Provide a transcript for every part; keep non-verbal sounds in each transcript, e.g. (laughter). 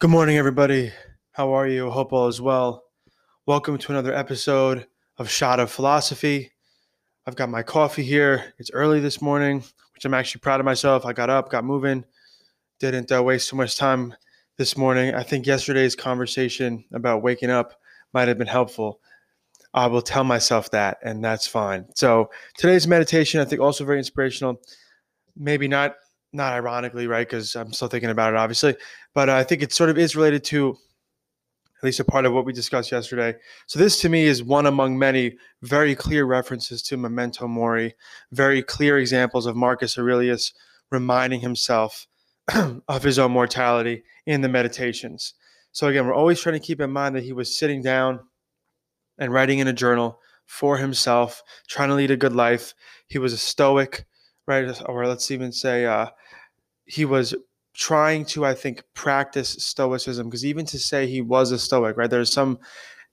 Good morning, everybody. How are you? Hope all is well. Welcome to another episode of Shot of Philosophy. I've got my coffee here. It's early this morning, which I'm actually proud of myself. I got up, got moving, didn't uh, waste too much time this morning. I think yesterday's conversation about waking up might have been helpful. I will tell myself that, and that's fine. So today's meditation, I think, also very inspirational. Maybe not not ironically, right? Because I'm still thinking about it, obviously. But uh, I think it sort of is related to at least a part of what we discussed yesterday. So this to me is one among many very clear references to memento mori, very clear examples of Marcus Aurelius reminding himself (clears throat) of his own mortality in the meditations. So again, we're always trying to keep in mind that he was sitting down and writing in a journal for himself, trying to lead a good life. He was a stoic, right? Or let's even say uh, he was trying to, I think, practice stoicism. Because even to say he was a stoic, right? There's some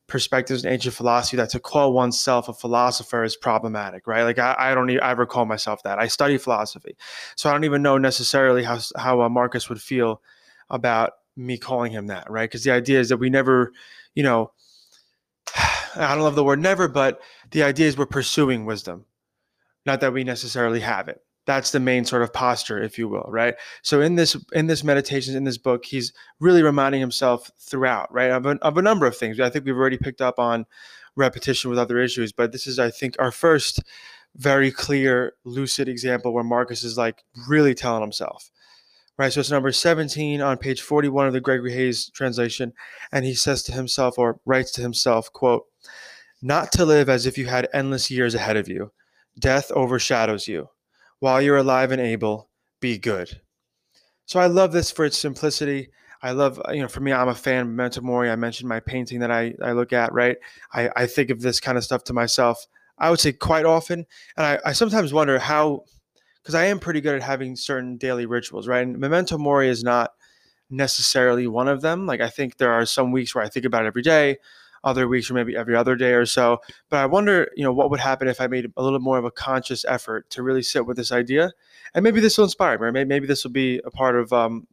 perspectives in ancient philosophy that to call oneself a philosopher is problematic, right? Like I, I don't even, I ever call myself that. I study philosophy, so I don't even know necessarily how how uh, Marcus would feel about me calling him that, right? Because the idea is that we never, you know, (sighs) I don't love the word never, but the idea is we're pursuing wisdom, not that we necessarily have it that's the main sort of posture if you will right? So in this in this meditations in this book he's really reminding himself throughout right of a, of a number of things. I think we've already picked up on repetition with other issues but this is i think our first very clear lucid example where marcus is like really telling himself right? So it's number 17 on page 41 of the gregory hays translation and he says to himself or writes to himself quote not to live as if you had endless years ahead of you. Death overshadows you while you're alive and able, be good. So I love this for its simplicity. I love, uh, you know, for me, I'm a fan of Memento Mori. I mentioned my painting that I, I look at, right? I, I think of this kind of stuff to myself, I would say quite often. And I, I sometimes wonder how, because I am pretty good at having certain daily rituals, right? And Memento Mori is not necessarily one of them. Like I think there are some weeks where I think about it every day other weeks or maybe every other day or so. But I wonder, you know, what would happen if I made a little more of a conscious effort to really sit with this idea, and maybe this will inspire me. Maybe, maybe this will be a part of um,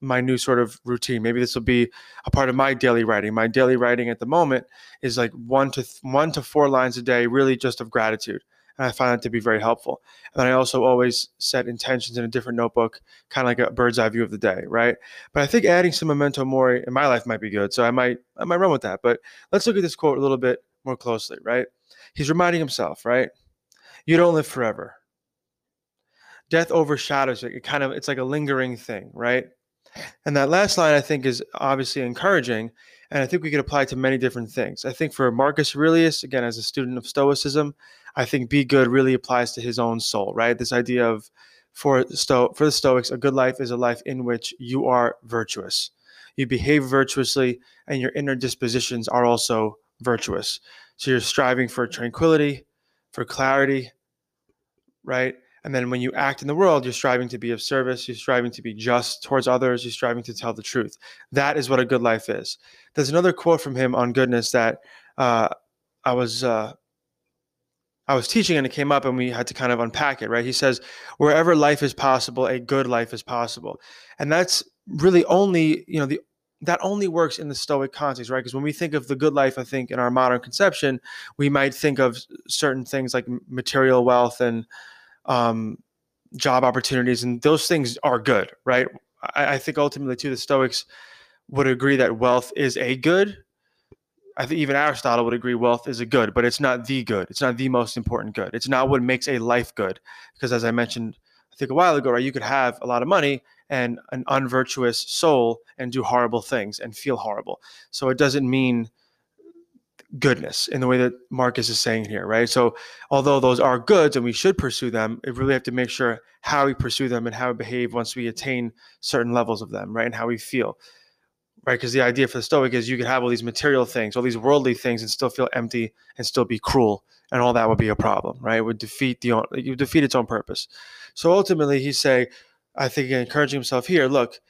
my new sort of routine. Maybe this will be a part of my daily writing. My daily writing at the moment is like one to th- one to four lines a day, really just of gratitude and I find that to be very helpful. And I also always set intentions in a different notebook, kind of like a bird's eye view of the day, right? But I think adding some memento mori in my life might be good, so I might I might run with that. But let's look at this quote a little bit more closely, right? He's reminding himself, right? You don't live forever. Death overshadows it. It kind of it's like a lingering thing, right? And that last line I think is obviously encouraging, and I think we could apply to many different things. I think for Marcus Aurelius, again, as a student of Stoicism, I think be good really applies to his own soul, right? This idea of for Sto- for the Stoics, a good life is a life in which you are virtuous. You behave virtuously, and your inner dispositions are also virtuous. So you're striving for tranquility, for clarity, right? And then when you act in the world, you're striving to be of service, you're striving to be just towards others, you're striving to tell the truth. That is what a good life is. There's another quote from him on goodness that uh, I was uh, I was teaching and it came up and we had to kind of unpack it, right? He says, wherever life is possible, a good life is possible. And that's really only, you know, the that only works in the Stoic context, right? Because when we think of the good life, I think in our modern conception, we might think of certain things like material wealth and um, job opportunities, and those things are good, right? I, I think ultimately, too, the Stoics would agree that wealth is a good, I think even Aristotle would agree wealth is a good, but it's not the good. It's not the most important good. It's not what makes a life good. Because as I mentioned, I think a while ago, right, you could have a lot of money and an unvirtuous soul and do horrible things and feel horrible. So it doesn't mean goodness in the way that Marcus is saying here, right? So although those are goods and we should pursue them, we really have to make sure how we pursue them and how we behave once we attain certain levels of them, right? And how we feel right? Because the idea for the Stoic is you could have all these material things, all these worldly things, and still feel empty and still be cruel, and all that would be a problem, right? It would defeat the you defeat its own purpose. So ultimately, he's saying, I think, encouraging himself here. Look,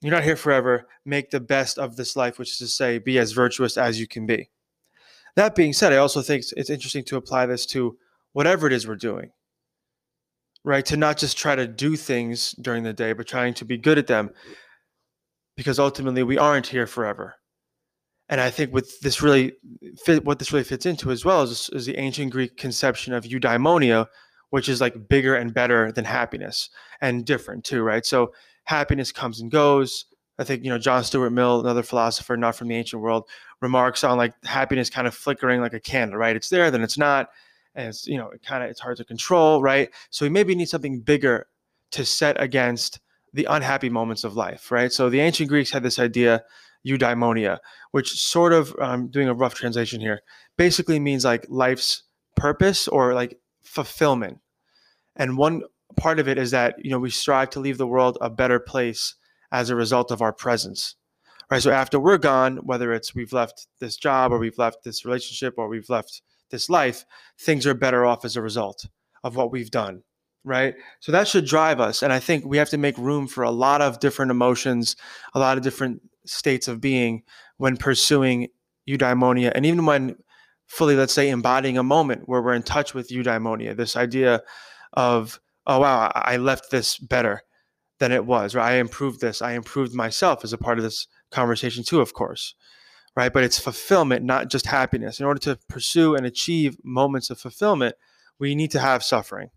you're not here forever. Make the best of this life, which is to say, be as virtuous as you can be. That being said, I also think it's interesting to apply this to whatever it is we're doing, right? To not just try to do things during the day, but trying to be good at them because ultimately we aren't here forever. And I think with this really fit, what this really fits into as well is, is the ancient Greek conception of eudaimonia, which is like bigger and better than happiness and different too, right? So happiness comes and goes. I think you know John Stuart Mill, another philosopher not from the ancient world, remarks on like happiness kind of flickering like a candle, right? It's there, then it's not, and it's you know it kind of it's hard to control, right? So we maybe need something bigger to set against the unhappy moments of life, right? So the ancient Greeks had this idea, eudaimonia, which sort of, I'm doing a rough translation here, basically means like life's purpose or like fulfillment. And one part of it is that, you know, we strive to leave the world a better place as a result of our presence. Right. So after we're gone, whether it's we've left this job or we've left this relationship or we've left this life, things are better off as a result of what we've done right? So that should drive us. And I think we have to make room for a lot of different emotions, a lot of different states of being when pursuing eudaimonia. And even when fully, let's say, embodying a moment where we're in touch with eudaimonia, this idea of, oh, wow, I left this better than it was, right? I improved this, I improved myself as a part of this conversation, too, of course. Right. But it's fulfillment, not just happiness. In order to pursue and achieve moments of fulfillment, we need to have suffering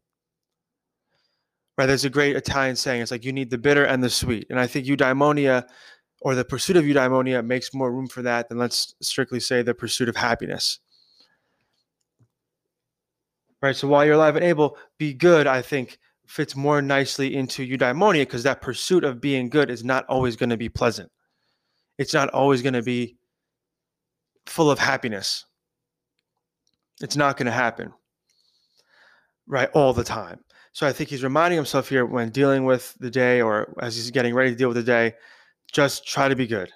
right? There's a great Italian saying. It's like you need the bitter and the sweet. And I think eudaimonia or the pursuit of eudaimonia makes more room for that than let's strictly say the pursuit of happiness. Right. So while you're alive and able, be good, I think fits more nicely into eudaimonia because that pursuit of being good is not always going to be pleasant. It's not always going to be full of happiness. It's not going to happen right all the time. So I think he's reminding himself here when dealing with the day or as he's getting ready to deal with the day, just try to be good.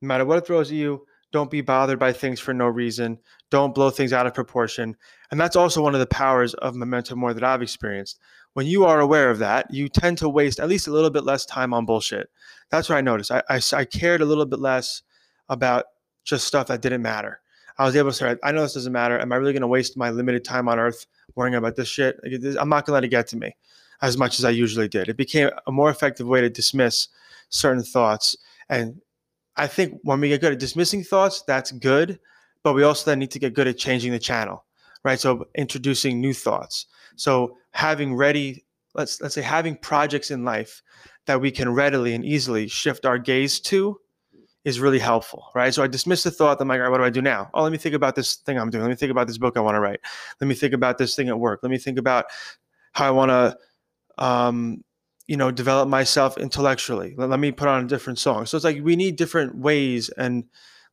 No matter what it throws at you, don't be bothered by things for no reason. Don't blow things out of proportion. And that's also one of the powers of memento mori that I've experienced. When you are aware of that, you tend to waste at least a little bit less time on bullshit. That's what I noticed. I, I, I cared a little bit less about just stuff that didn't matter. I was able to say, I know this doesn't matter. Am I really going to waste my limited time on earth worrying about this shit. I'm not gonna let it get to me as much as I usually did. It became a more effective way to dismiss certain thoughts. And I think when we get good at dismissing thoughts, that's good. But we also then need to get good at changing the channel, right? So introducing new thoughts. So having ready, let's let's say having projects in life that we can readily and easily shift our gaze to is really helpful, right? So I dismiss the thought. I'm like, all right, what do I do now? Oh, let me think about this thing I'm doing. Let me think about this book I want to write. Let me think about this thing at work. Let me think about how I want to, um, you know, develop myself intellectually. Let, let me put on a different song. So it's like we need different ways and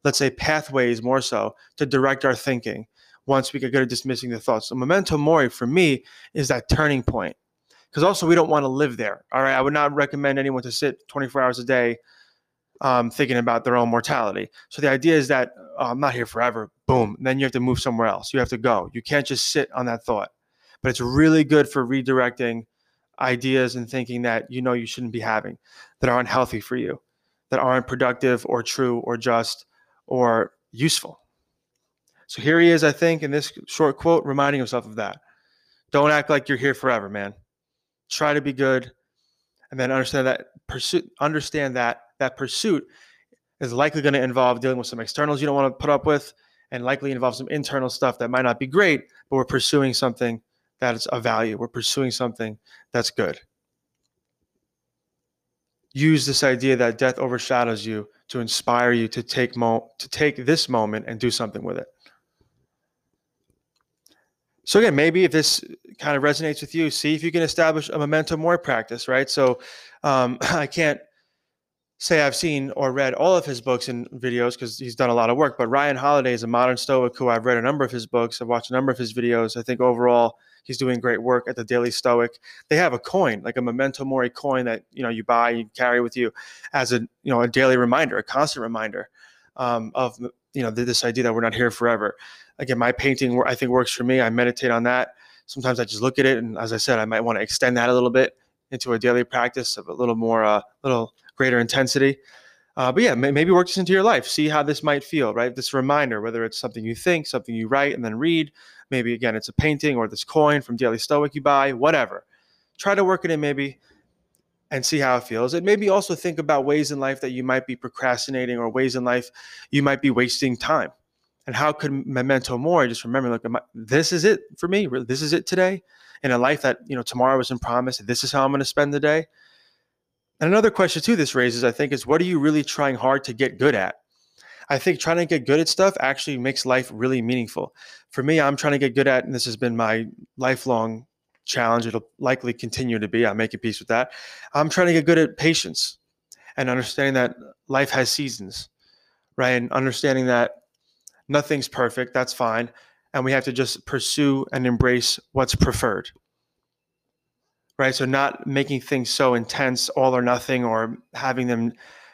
let's say pathways more so to direct our thinking once we get good at dismissing the thoughts. So memento mori for me is that turning point. Because also we don't want to live there. All right. I would not recommend anyone to sit 24 hours a day um, thinking about their own mortality. So the idea is that oh, I'm not here forever. Boom. Then you have to move somewhere else. You have to go. You can't just sit on that thought. But it's really good for redirecting ideas and thinking that you know you shouldn't be having, that aren't healthy for you, that aren't productive or true or just or useful. So here he is, I think, in this short quote, reminding himself of that. Don't act like you're here forever, man. Try to be good, and then understand that pursuit. Understand that that pursuit is likely going to involve dealing with some externals you don't want to put up with and likely involve some internal stuff that might not be great, but we're pursuing something that is of value. We're pursuing something that's good. Use this idea that death overshadows you to inspire you to take mo- to take this moment and do something with it. So again, maybe if this kind of resonates with you, see if you can establish a memento mori practice, right? So um, (clears throat) I can't say I've seen or read all of his books and videos because he's done a lot of work. But Ryan Holiday is a modern Stoic who I've read a number of his books. I've watched a number of his videos. I think overall he's doing great work at the Daily Stoic. They have a coin, like a memento mori coin that you know you buy, you carry with you as a you know a daily reminder, a constant reminder um, of you know this idea that we're not here forever. Again, my painting I think works for me. I meditate on that. Sometimes I just look at it, and as I said, I might want to extend that a little bit into a daily practice of a little more, a uh, little greater intensity. Uh, but yeah, maybe work this into your life. See how this might feel, right? This reminder, whether it's something you think, something you write and then read. Maybe again, it's a painting or this coin from Daily Stoic you buy, whatever. Try to work it in maybe and see how it feels. And maybe also think about ways in life that you might be procrastinating or ways in life you might be wasting time. And how could memento mori just remember, like, I, this is it for me. This is it today in a life that, you know, tomorrow isn't promised. This is how I'm going to spend the day. And another question too this raises, I think, is what are you really trying hard to get good at? I think trying to get good at stuff actually makes life really meaningful. For me, I'm trying to get good at, and this has been my lifelong challenge. It'll likely continue to be. I'm making peace with that. I'm trying to get good at patience and understanding that life has seasons, right? And understanding that nothing's perfect. That's fine. And we have to just pursue and embrace what's preferred, right? So, not making things so intense, all or nothing, or having them,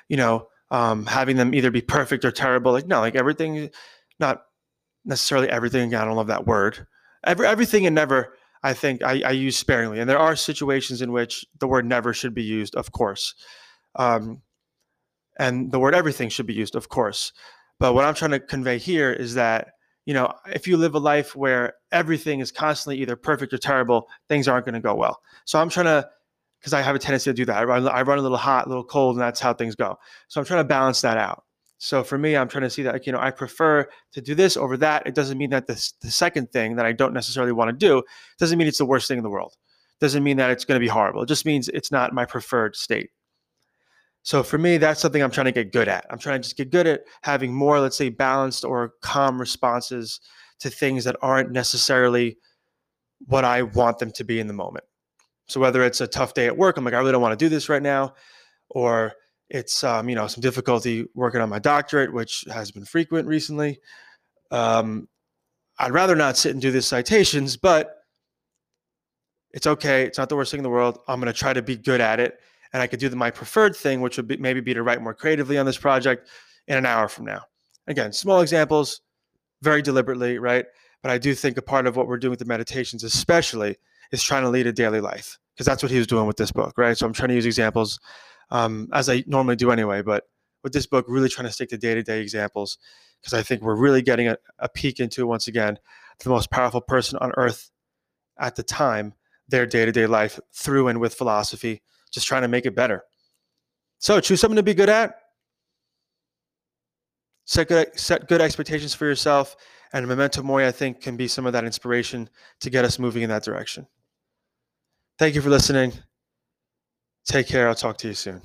you know, um, having them either be perfect or terrible. Like, no, like everything, not necessarily everything. I don't love that word. Every, everything and never I think I, I, use sparingly. And there are situations in which the word never should be used, of course. Um, and the word everything should be used, of course. But what I'm trying to convey here is that, you know, if you live a life where everything is constantly either perfect or terrible, things aren't going to go well. So I'm trying to, because I have a tendency to do that. I run, I run a little hot, a little cold, and that's how things go. So I'm trying to balance that out. So for me, I'm trying to see that, like, you know, I prefer to do this over that. It doesn't mean that the, the second thing that I don't necessarily want to do doesn't mean it's the worst thing in the world. Doesn't mean that it's going to be horrible. It just means it's not my preferred state. So for me, that's something I'm trying to get good at. I'm trying to just get good at having more, let's say, balanced or calm responses to things that aren't necessarily what I want them to be in the moment. So whether it's a tough day at work, I'm like, I really don't want to do this right now, or it's um, you know some difficulty working on my doctorate, which has been frequent recently. Um, I'd rather not sit and do the citations, but it's okay. It's not the worst thing in the world. I'm going to try to be good at it, and I could do the, my preferred thing, which would be, maybe be to write more creatively on this project in an hour from now. Again, small examples, very deliberately, right? But I do think a part of what we're doing with the meditations, especially, is trying to lead a daily life because that's what he was doing with this book, right? So I'm trying to use examples um, as I normally do anyway. But with this book, really trying to stick to day to day examples because I think we're really getting a, a peek into, once again, the most powerful person on earth at the time, their day to day life through and with philosophy, just trying to make it better. So choose something to be good at. Set good, set good expectations for yourself. And Memento Mori, I think, can be some of that inspiration to get us moving in that direction. Thank you for listening. Take care. I'll talk to you soon.